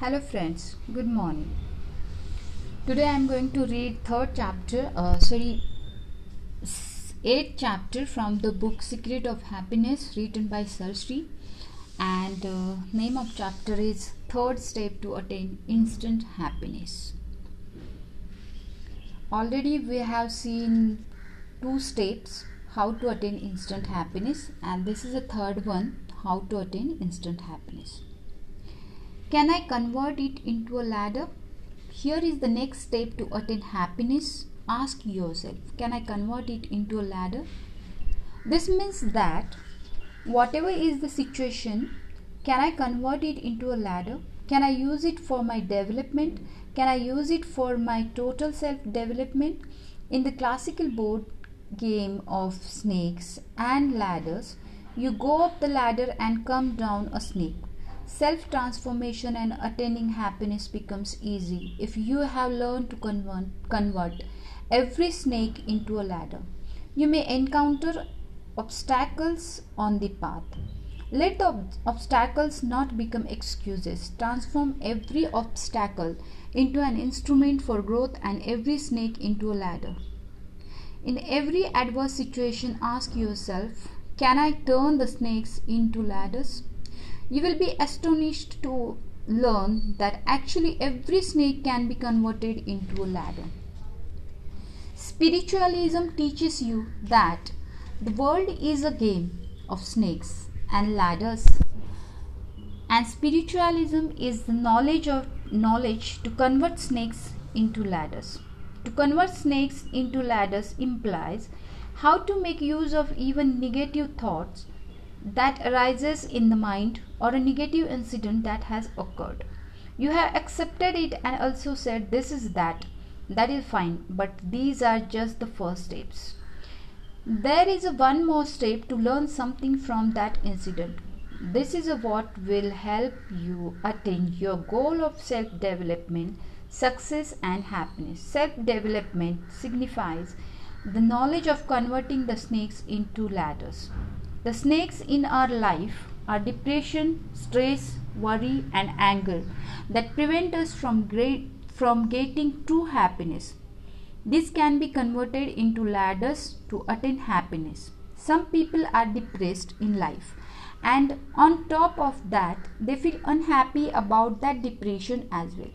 Hello friends, good morning. Today I am going to read third chapter, uh, sorry, eighth chapter from the book Secret of Happiness written by Sirshree and uh, name of chapter is Third Step to Attain Instant Happiness. Already we have seen two steps how to attain instant happiness and this is the third one how to attain instant happiness. Can I convert it into a ladder? Here is the next step to attain happiness. Ask yourself Can I convert it into a ladder? This means that whatever is the situation, can I convert it into a ladder? Can I use it for my development? Can I use it for my total self development? In the classical board game of snakes and ladders, you go up the ladder and come down a snake self transformation and attaining happiness becomes easy if you have learned to convert, every snake into a ladder. You may encounter obstacles on the path. Let the ob- obstacles not become excuses. Transform every obstacle into an instrument for growth and every snake into a ladder. In every adverse situation, ask yourself Can I turn the snakes into ladders? You will be astonished to learn that actually every snake can be converted into a ladder. Spiritualism teaches you that the world is a game of snakes and ladders, and spiritualism is the knowledge of knowledge to convert snakes into ladders. To convert snakes into ladders implies how to make use of even negative thoughts that arises in the mind or a negative incident that has occurred. You have accepted it and also said this is that. That is fine, but these are just the first steps. There is one more step to learn something from that incident. This is what will help you attain your goal of self development, success, and happiness. Self development signifies the knowledge of converting the snakes into ladders. The snakes in our life are depression, stress, worry, and anger that prevent us from great from getting true happiness. This can be converted into ladders to attain happiness. Some people are depressed in life, and on top of that, they feel unhappy about that depression as well.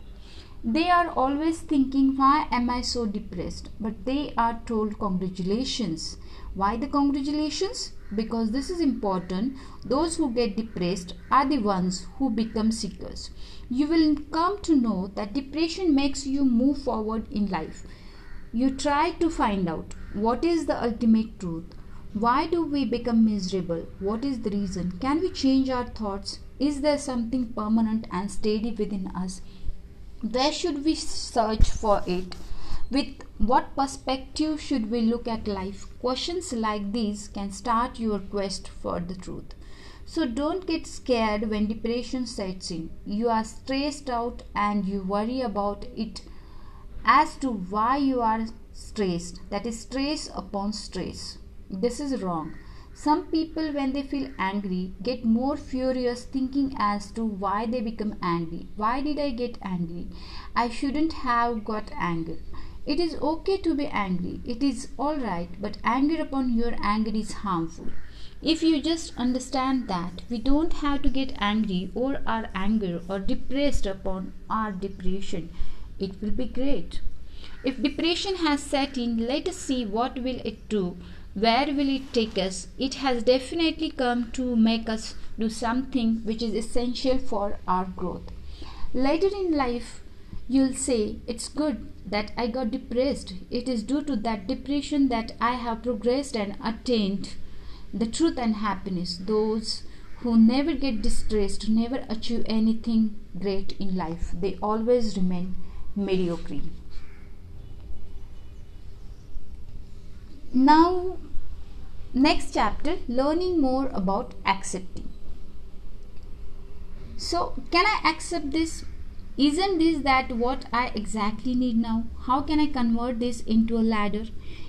They are always thinking, Why am I so depressed? But they are told, Congratulations. Why the congratulations? Because this is important. Those who get depressed are the ones who become seekers. You will come to know that depression makes you move forward in life. You try to find out what is the ultimate truth. Why do we become miserable? What is the reason? Can we change our thoughts? Is there something permanent and steady within us? Where should we search for it? With what perspective should we look at life? Questions like these can start your quest for the truth. So don't get scared when depression sets in. You are stressed out and you worry about it as to why you are stressed. That is stress upon stress. This is wrong. Some people, when they feel angry, get more furious thinking as to why they become angry. Why did I get angry? I shouldn't have got angry. It is okay to be angry. It is alright, but anger upon your anger is harmful. If you just understand that we don't have to get angry or our anger or depressed upon our depression, it will be great. If depression has set in, let us see what will it do where will it take us? It has definitely come to make us do something which is essential for our growth. Later in life you'll say it's good that i got depressed. It is due to that depression that i have progressed and attained the truth and happiness. Those who never get distressed never achieve anything great in life they always remain mediocre. Now next chapter learning more about accepting. So can i accept this? Isn't this that what i exactly need now? How can i convert this into a ladder?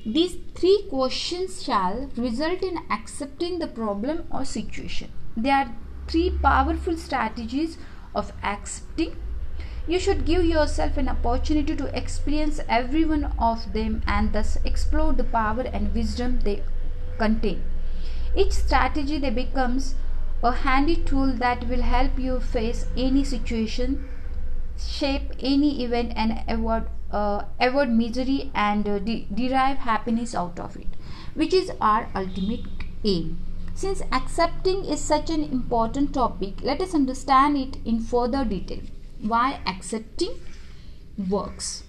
These three questions shall result in accepting the problem or situation. There are three powerful strategies of accepting. You should give yourself an opportunity to experience every one of them and thus explore the power and wisdom they contain. Each strategy they becomes a handy tool that will help you face any situation, shape any event, and avoid uh, avoid misery and uh, de- derive happiness out of it, which is our ultimate aim. Since accepting is such an important topic, let us understand it in further detail. Why accepting works?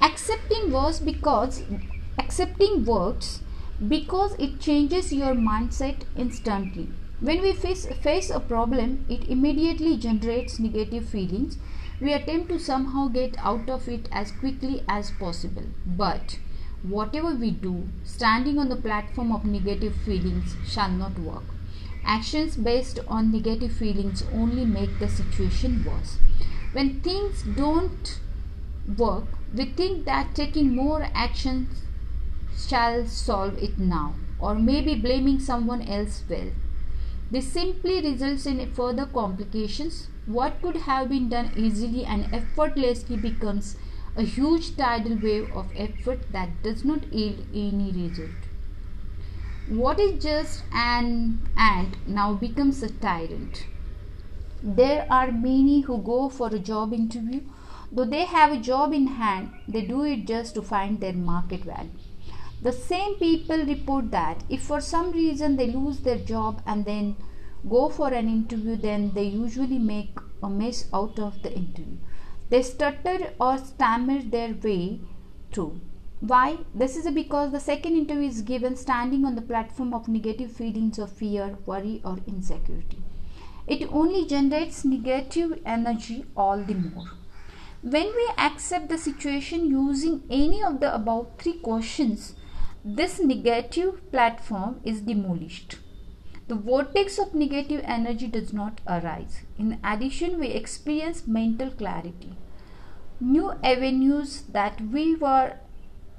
Accepting works because accepting works because it changes your mindset instantly. When we face, face a problem, it immediately generates negative feelings. We attempt to somehow get out of it as quickly as possible. But whatever we do, standing on the platform of negative feelings shall not work. Actions based on negative feelings only make the situation worse. When things don't work, we think that taking more actions shall solve it now, or maybe blaming someone else will. This simply results in further complications. What could have been done easily and effortlessly becomes a huge tidal wave of effort that does not yield any result. What is just an ant now becomes a tyrant. There are many who go for a job interview. Though they have a job in hand, they do it just to find their market value. The same people report that if for some reason they lose their job and then go for an interview, then they usually make a mess out of the interview. They stutter or stammer their way through. Why? This is because the second interview is given standing on the platform of negative feelings of fear, worry, or insecurity. It only generates negative energy all the more. When we accept the situation using any of the above three questions, this negative platform is demolished. The vortex of negative energy does not arise. In addition, we experience mental clarity. New avenues that we were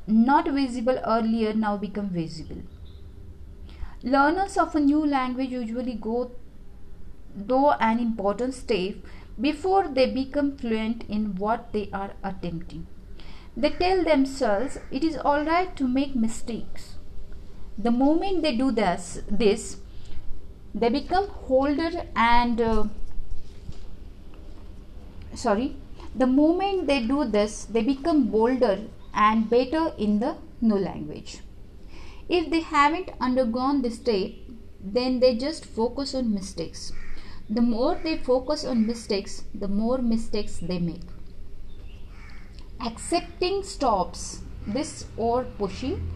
not visible earlier now become visible. Learners of a new language usually go though an important step before they become fluent in what they are attempting. They tell themselves it is alright to make mistakes. The moment they do this, this they become older and uh, sorry the moment they do this they become bolder and better in the new language. If they haven't undergone this step then they just focus on mistakes. The more they focus on mistakes the more mistakes they make accepting stops this or pushing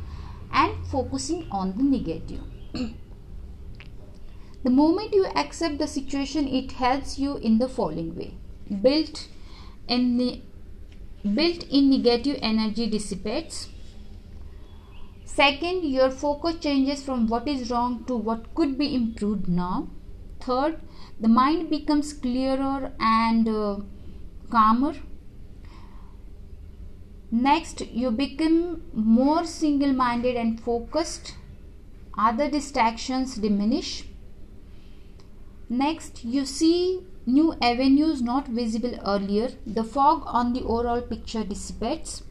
and focusing on the negative. The moment you accept the situation it helps you in the following way. Built in the built in negative energy dissipates. Second your focus changes from what is wrong to what could be improved now. Third the mind becomes clearer and uh, calmer next you become more single minded and focused. Other distractions diminish. Next you see new avenues not visible earlier. The fog on the overall picture dissipates.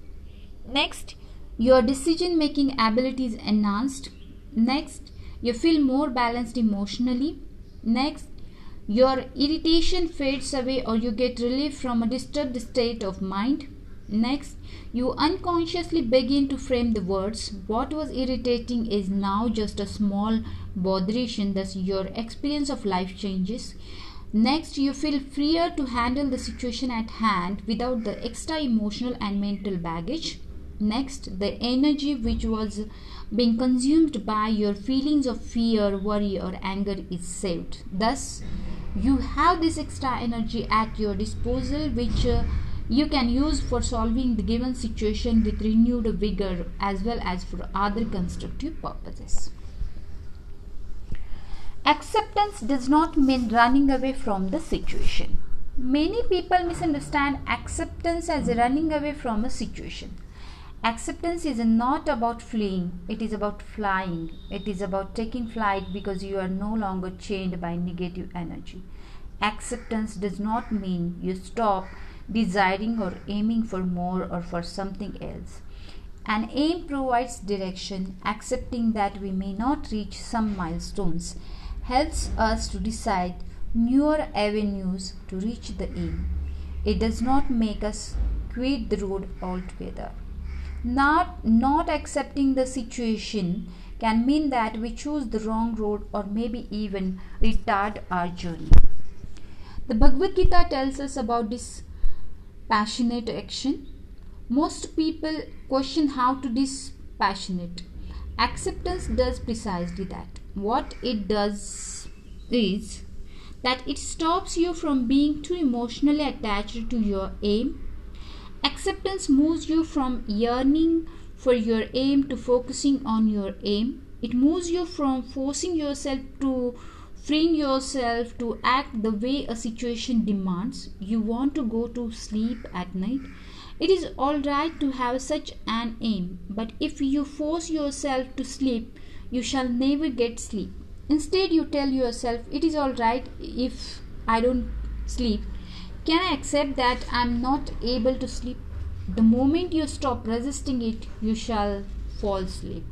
Next your decision making ability is enhanced. Next you feel more balanced emotionally. Next your irritation fades away or you get relief from a disturbed state of mind. Next, you unconsciously begin to frame the words. What was irritating is now just a small botheration, thus, your experience of life changes. Next, you feel freer to handle the situation at hand without the extra emotional and mental baggage. Next, the energy which was being consumed by your feelings of fear, worry, or anger is saved. Thus, you have this extra energy at your disposal which uh, you can use for solving the given situation with renewed vigor as well as for other constructive purposes. Acceptance does not mean running away from the situation. Many people misunderstand acceptance as running away from a situation. Acceptance is not about fleeing, it is about flying. It is about taking flight because you are no longer chained by negative energy. Acceptance does not mean you stop desiring or aiming for more or for something else. An aim provides direction, accepting that we may not reach some milestones helps us to decide newer avenues to reach the aim. It does not make us quit the road altogether. Not, not accepting the situation can mean that we choose the wrong road or maybe even retard our journey. The Bhagavad Gita tells us about this passionate action. Most people question how to dispassionate. Acceptance does precisely that. What it does is that it stops you from being too emotionally attached to your aim. Acceptance moves you from yearning for your aim to focusing on your aim. It moves you from forcing yourself to freeing yourself to act the way a situation demands. You want to go to sleep at night. It is all right to have such an aim, but if you force yourself to sleep, you shall never get sleep. Instead, you tell yourself, It is all right if I don't sleep. Can I accept that I am not able to sleep? The moment you stop resisting it, you shall fall asleep.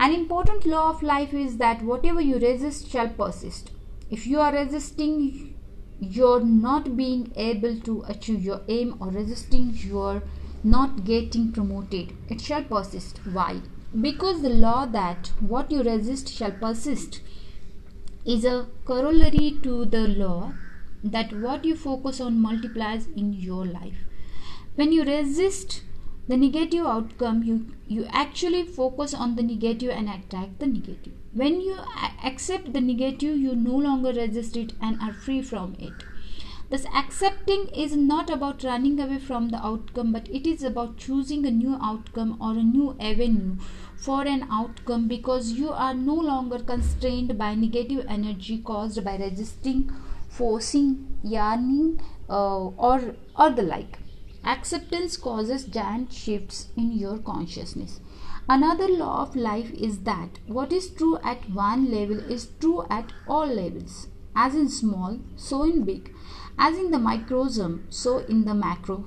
An important law of life is that whatever you resist shall persist. If you are resisting your not being able to achieve your aim or resisting your not getting promoted, it shall persist. Why? Because the law that what you resist shall persist is a corollary to the law that what you focus on multiplies in your life. When you resist the negative outcome you you actually focus on the negative and attack the negative. When you accept the negative you no longer resist it and are free from it. Thus accepting is not about running away from the outcome but it is about choosing a new outcome or a new avenue for an outcome because you are no longer constrained by negative energy caused by resisting forcing yearning uh, or or the like Acceptance causes giant shifts in your consciousness. Another law of life is that what is true at one level is true at all levels. As in small, so in big. As in the microsm, so in the macro.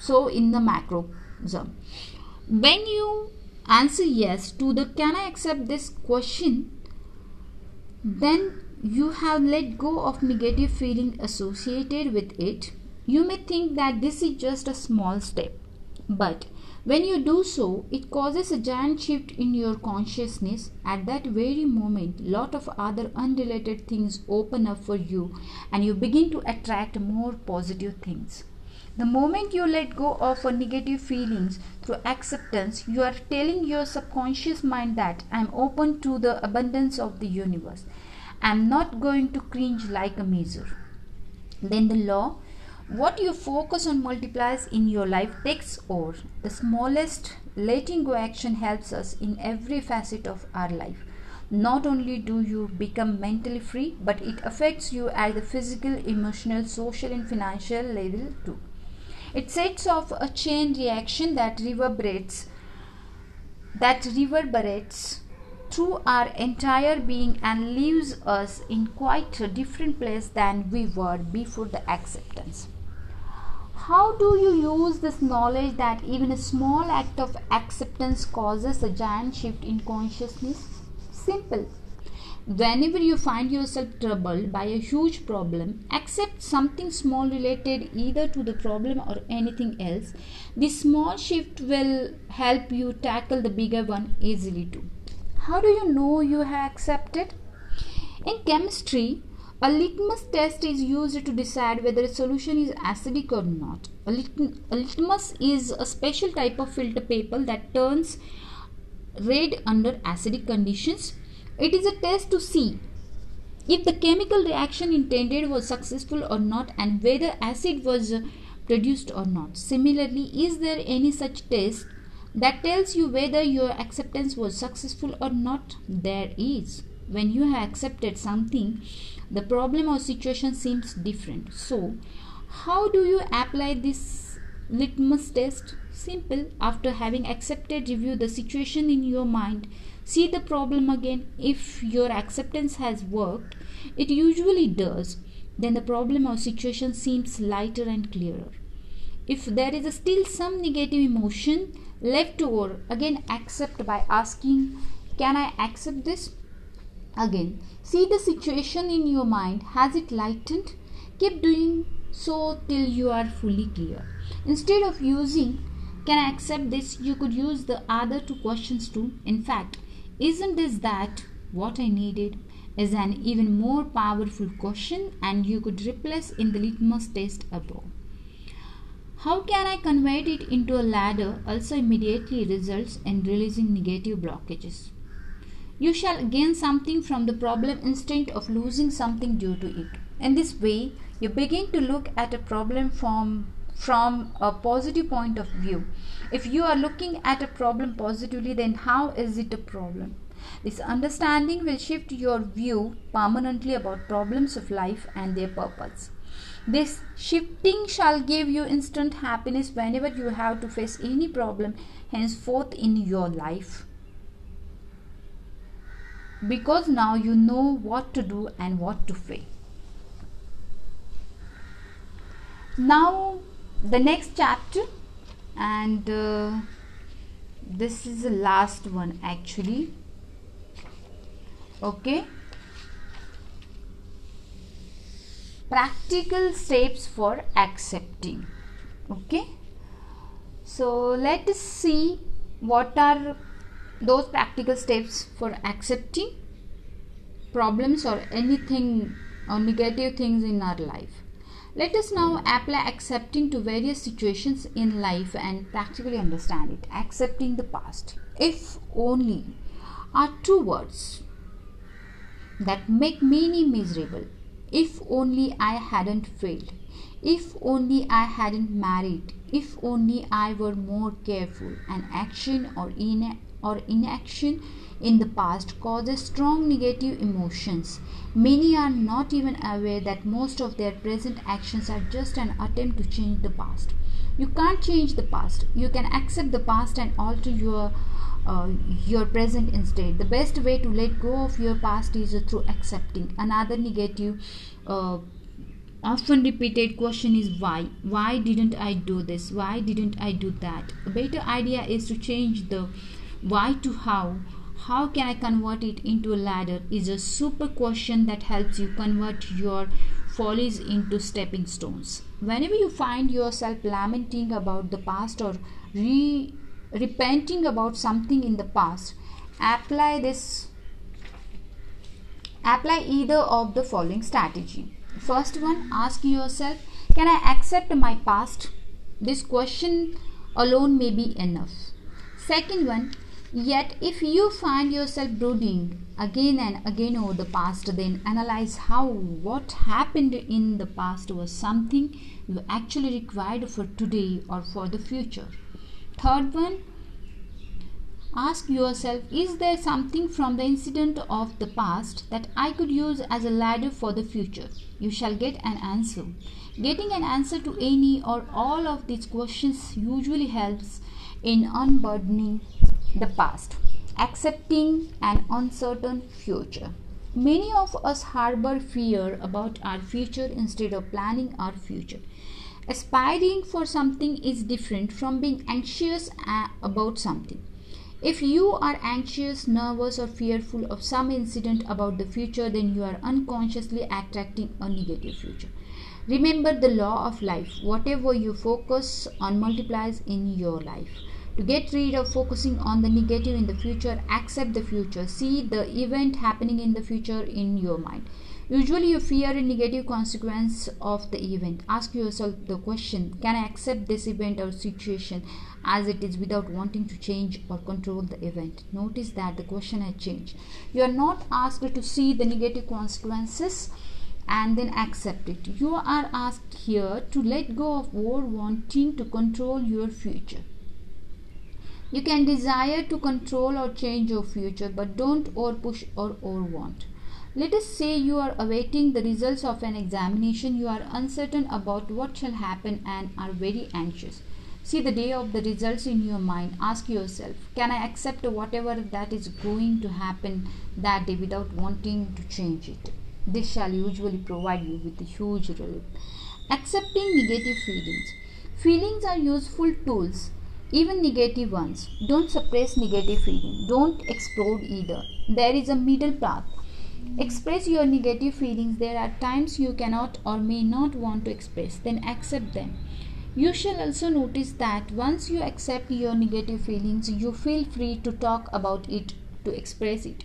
So in the macrosm. When you answer yes to the can I accept this question, then you have let go of negative feeling associated with it you may think that this is just a small step, but when you do so, it causes a giant shift in your consciousness. At that very moment, lot of other unrelated things open up for you and you begin to attract more positive things. The moment you let go of negative feelings through acceptance, you are telling your subconscious mind that I am open to the abundance of the universe. I am not going to cringe like a miser. Then the law what you focus on multiplies in your life takes over. The smallest letting go action helps us in every facet of our life. Not only do you become mentally free, but it affects you at the physical, emotional, social, and financial level too. It sets off a chain reaction that reverberates that reverberates through our entire being and leaves us in quite a different place than we were before the acceptance. How do you use this knowledge that even a small act of acceptance causes a giant shift in consciousness? Simple. Whenever you find yourself troubled by a huge problem, accept something small related either to the problem or anything else. This small shift will help you tackle the bigger one easily too. How do you know you have accepted? In chemistry, a litmus test is used to decide whether a solution is acidic or not. A, lit- a litmus is a special type of filter paper that turns red under acidic conditions. It is a test to see if the chemical reaction intended was successful or not and whether acid was produced or not. Similarly, is there any such test that tells you whether your acceptance was successful or not? There is. When you have accepted something, the problem or situation seems different so how do you apply this litmus test? Simple. After having accepted, review the situation in your mind. See the problem again. If your acceptance has worked, it usually does, then the problem or situation seems lighter and clearer. If there is still some negative emotion left over, again accept by asking, Can I accept this? Again, see the situation in your mind. Has it lightened? Keep doing so till you are fully clear. Instead of using can I accept this, you could use the other two questions too. In fact, isn't this that what I needed? Is an even more powerful question, and you could replace in the litmus test above. How can I convert it into a ladder also immediately results in releasing negative blockages. You shall gain something from the problem instead of losing something due to it. In this way, you begin to look at a problem from from a positive point of view. If you are looking at a problem positively, then how is it a problem? This understanding will shift your view permanently about problems of life and their purpose. This shifting shall give you instant happiness whenever you have to face any problem henceforth in your life. Because now you know what to do and what to say. Now, the next chapter, and uh, this is the last one actually. Okay. practical steps for accepting okay so let us see what are those practical steps for accepting problems or anything or negative things in our life let us now apply accepting to various situations in life and practically understand it accepting the past if only are two words that make many miserable if only I hadn't failed. If only I hadn't married. If only I were more careful. An action or, in, or inaction in the past causes strong negative emotions. Many are not even aware that most of their present actions are just an attempt to change the past. You can't change the past. You can accept the past and alter your uh, your present instead. The best way to let go of your past is through accepting. Another negative, uh, often repeated question is why? Why didn't I do this? Why didn't I do that? A better idea is to change the why to how. How can I convert it into a ladder? Is a super question that helps you convert your follies into stepping stones. Whenever you find yourself lamenting about the past or re repenting about something in the past apply this apply either of the following strategy first one ask yourself can i accept my past this question alone may be enough second one yet if you find yourself brooding again and again over the past then analyze how what happened in the past was something you actually required for today or for the future Third one, ask yourself is there something from the incident of the past that I could use as a ladder for the future? You shall get an answer. Getting an answer to any or all of these questions usually helps in unburdening the past, accepting an uncertain future. Many of us harbor fear about our future instead of planning our future. Aspiring for something is different from being anxious uh, about something. If you are anxious, nervous, or fearful of some incident about the future, then you are unconsciously attracting a negative future. Remember the law of life whatever you focus on multiplies in your life. To get rid of focusing on the negative in the future, accept the future. See the event happening in the future in your mind. Usually, you fear a negative consequence of the event. Ask yourself the question Can I accept this event or situation as it is without wanting to change or control the event? Notice that the question has changed. You are not asked to see the negative consequences and then accept it. You are asked here to let go of over wanting to control your future. You can desire to control or change your future, but don't or push or over want. Let us say you are awaiting the results of an examination, you are uncertain about what shall happen and are very anxious. See the day of the results in your mind. Ask yourself, can I accept whatever that is going to happen that day without wanting to change it? This shall usually provide you with a huge relief. Accepting negative feelings. Feelings are useful tools, even negative ones. Don't suppress negative feelings. Don't explode either. There is a middle path. Express your negative feelings. There are times you cannot or may not want to express. Then accept them. You shall also notice that once you accept your negative feelings, you feel free to talk about it, to express it.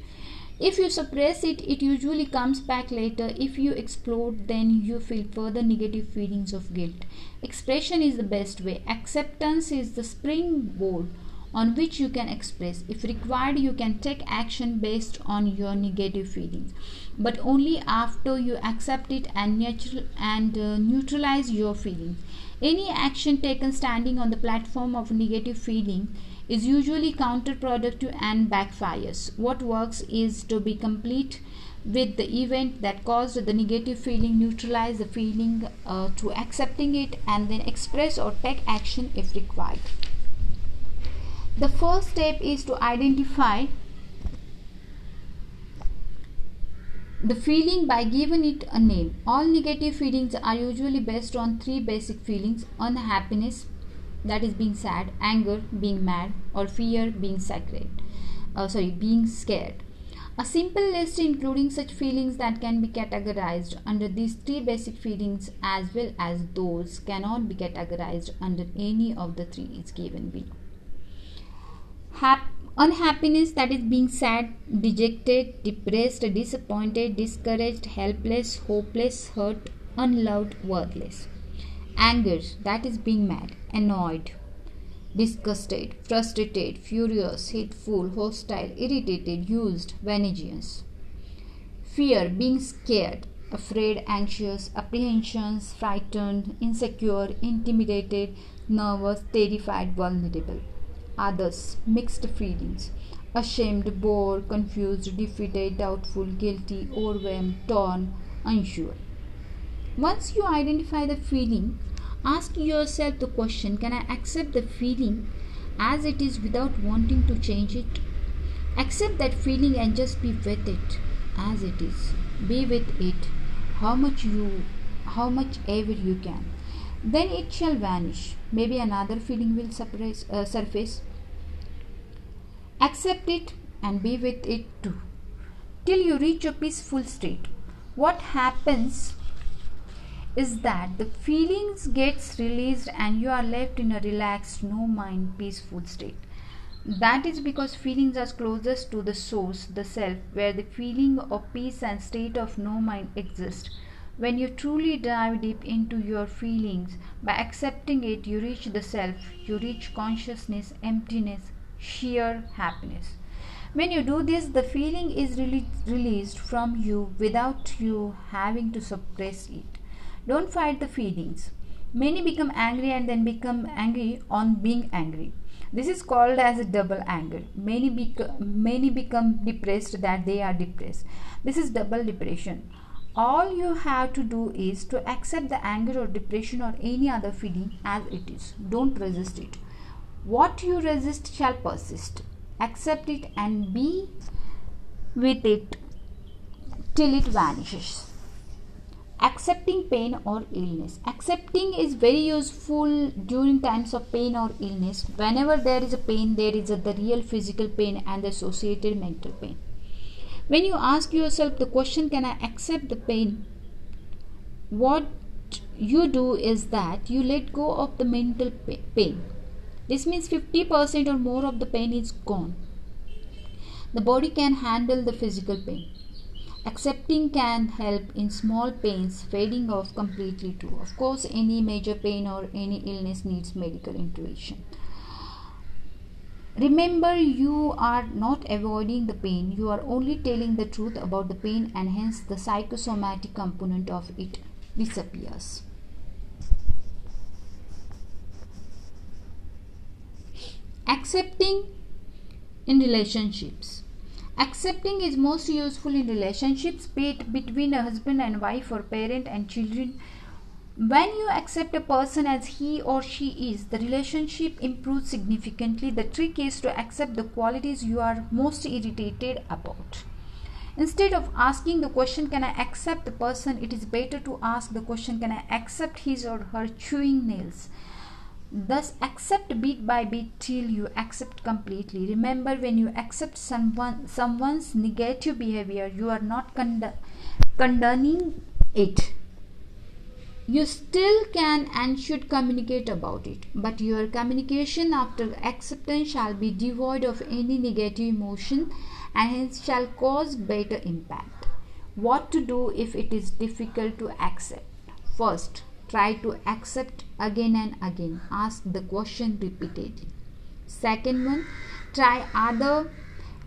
If you suppress it, it usually comes back later. If you explode, then you feel further negative feelings of guilt. Expression is the best way. Acceptance is the springboard on which you can express. If required, you can take action based on your negative feelings, but only after you accept it and, natural, and uh, neutralize your feelings. Any action taken standing on the platform of negative feeling is usually counterproductive and backfires. What works is to be complete with the event that caused the negative feeling, neutralize the feeling uh, to accepting it, and then express or take action if required. The first step is to identify the feeling by giving it a name. All negative feelings are usually based on three basic feelings unhappiness, that is being sad, anger, being mad, or fear, being sacred. Uh, sorry, being scared. A simple list including such feelings that can be categorized under these three basic feelings as well as those cannot be categorized under any of the three is given below. Hap- unhappiness that is being sad, dejected, depressed, disappointed, discouraged, helpless, hopeless, hurt, unloved, worthless. Anger that is being mad, annoyed, disgusted, frustrated, furious, hateful, hostile, irritated, used, vanagous. Fear being scared, afraid, anxious, apprehensions, frightened, insecure, intimidated, nervous, terrified, vulnerable others mixed feelings ashamed, bored, confused, defeated, doubtful, guilty, overwhelmed, torn, unsure. Once you identify the feeling, ask yourself the question Can I accept the feeling as it is without wanting to change it? Accept that feeling and just be with it as it is. Be with it how much you how much ever you can. Then it shall vanish. Maybe another feeling will surface, uh, surface Accept it and be with it too till you reach a peaceful state. What happens is that the feelings gets released and you are left in a relaxed no mind peaceful state that is because feelings are closest to the source the self where the feeling of peace and state of no mind exist when you truly dive deep into your feelings by accepting it you reach the self you reach consciousness emptiness sheer happiness. When you do this, the feeling is released from you without you having to suppress it. Don't fight the feelings. Many become angry and then become angry on being angry. This is called as a double anger. Many, bec- many become depressed that they are depressed. This is double depression. All you have to do is to accept the anger or depression or any other feeling as it is. Don't resist it. What you resist shall persist. Accept it and be with it till it vanishes. Accepting pain or illness. Accepting is very useful during times of pain or illness. Whenever there is a pain, there is a, the real physical pain and the associated mental pain. When you ask yourself the question, Can I accept the pain? What you do is that you let go of the mental pain this means 50% or more of the pain is gone. The body can handle the physical pain. Accepting can help in small pains fading off completely too. Of course, any major pain or any illness needs medical intervention. Remember, you are not avoiding the pain, you are only telling the truth about the pain, and hence the psychosomatic component of it disappears. accepting in relationships accepting is most useful in relationships be it between a husband and wife or parent and children when you accept a person as he or she is, the relationship improves significantly. The trick is to accept the qualities you are most irritated about. Instead of asking the question, Can I accept the person? it is better to ask the question, Can I accept his or her chewing nails? Thus, accept bit by bit till you accept completely. Remember, when you accept someone someone's negative behavior, you are not cond- condoning it you still can and should communicate about it, but your communication after acceptance shall be devoid of any negative emotion and hence shall cause better impact. What to do if it is difficult to accept? First, try to accept again and again. Ask the question repeatedly. Second one, try other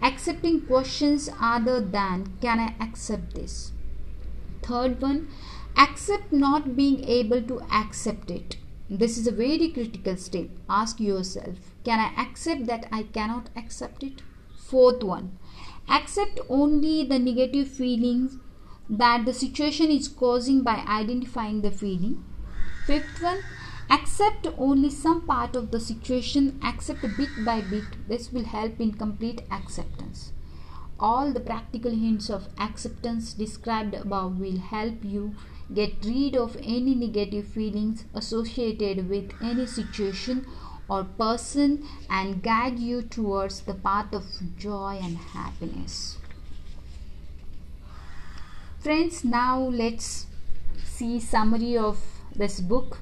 accepting questions other than can I accept this? Third one, accept not being able to accept it this is a very critical step ask yourself can i accept that i cannot accept it fourth one accept only the negative feelings that the situation is causing by identifying the feeling fifth one accept only some part of the situation accept bit by bit this will help in complete acceptance all the practical hints of acceptance described above will help you get rid of any negative feelings associated with any situation or person and guide you towards the path of joy and happiness. Friends, now let's see summary of this book.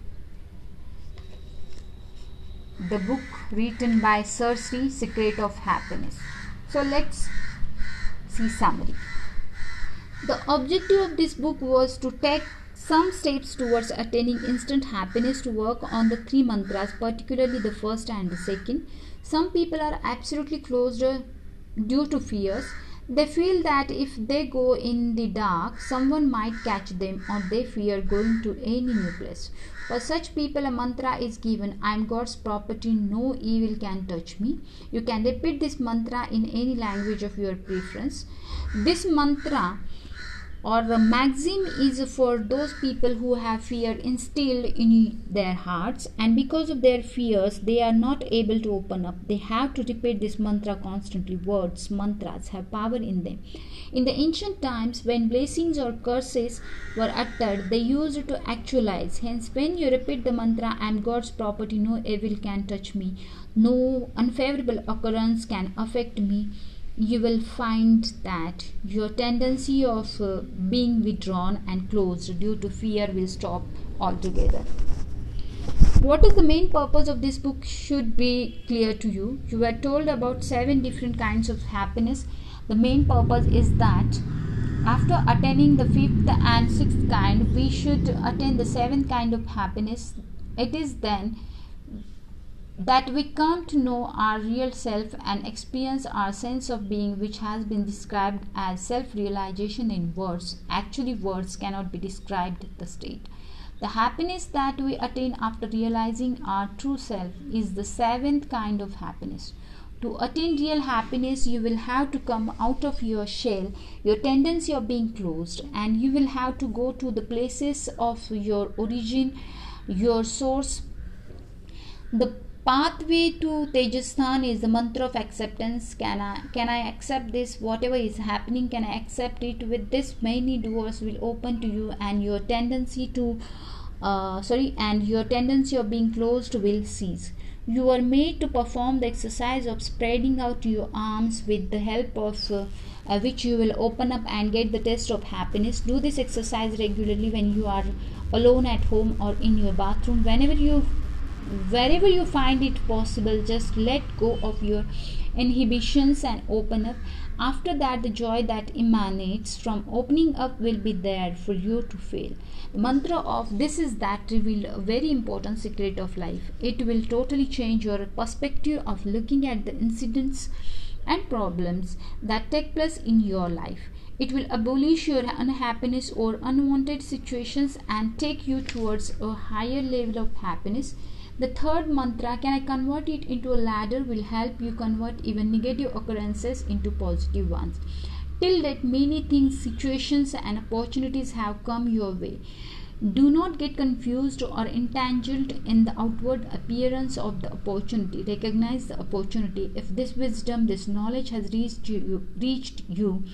The book written by Sirshree, Secret of Happiness. So let's see summary. The objective of this book was to take some steps towards attaining instant happiness to work on the three mantras, particularly the first and the second. Some people are absolutely closed uh, due to fears. They feel that if they go in the dark, someone might catch them or they fear going to any new place. For such people, a mantra is given I am God's property, no evil can touch me. You can repeat this mantra in any language of your preference. This mantra or the maxim is for those people who have fear instilled in their hearts and because of their fears they are not able to open up. They have to repeat this mantra constantly. Words mantras have power in them. In the ancient times when blessings or curses were uttered they used to actualize. Hence when you repeat the mantra i am god's property no evil can touch me. No unfavorable occurrence can affect me you will find that your tendency of uh, being withdrawn and closed due to fear will stop altogether. What is the main purpose of this book should be clear to you. You were told about seven different kinds of happiness. The main purpose is that after attaining the fifth and sixth kind we should attain the seventh kind of happiness. It is then that we come to know our real self and experience our sense of being, which has been described as self realization in words. Actually, words cannot be described the state. The happiness that we attain after realizing our true self is the seventh kind of happiness. To attain real happiness, you will have to come out of your shell, your tendency of being closed, and you will have to go to the places of your origin, your source. The pathway to Tejasthan is the mantra of acceptance. Can I can I accept this? Whatever is happening, can I accept it? With this, many doors will open to you, and your tendency to uh, sorry, and your tendency of being closed will cease. You are made to perform the exercise of spreading out your arms with the help of uh, uh, which you will open up and get the taste of happiness. Do this exercise regularly when you are alone at home or in your bathroom. Whenever you wherever you find it possible just let go of your inhibitions and open up. After that the joy that emanates from opening up will be there for you to feel the mantra of this is that revealed a very important secret of life. It will totally change your perspective of looking at the incidents and problems that take place in your life. It will abolish your unhappiness or unwanted situations and take you towards a higher level of happiness the third mantra, can I convert it into a ladder, will help you convert even negative occurrences into positive ones. Till that, many things, situations, and opportunities have come your way. Do not get confused or entangled in the outward appearance of the opportunity. Recognize the opportunity. If this wisdom, this knowledge has reached you, reached you,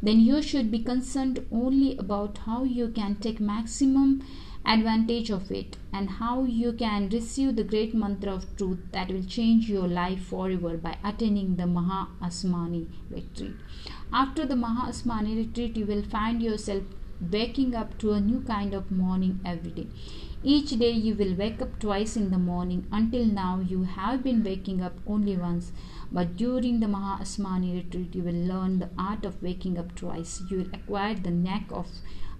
then you should be concerned only about how you can take maximum advantage of it and how you can receive the great mantra of truth that will change your life forever by attaining the Maha Asmani retreat. After the Maha Asmani retreat, you will find yourself waking up to a new kind of morning every day. Each day you will wake up twice in the morning. Until now, you have been waking up only once. But during the Maha Asmani retreat, you will learn the art of waking up twice. You will acquire the knack of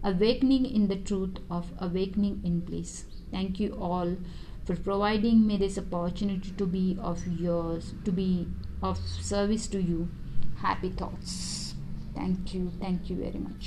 awakening in the truth of awakening in bliss. Thank you all for providing me this opportunity to be of yours, to be of service to you. Happy thoughts. Thank you. Thank you very much.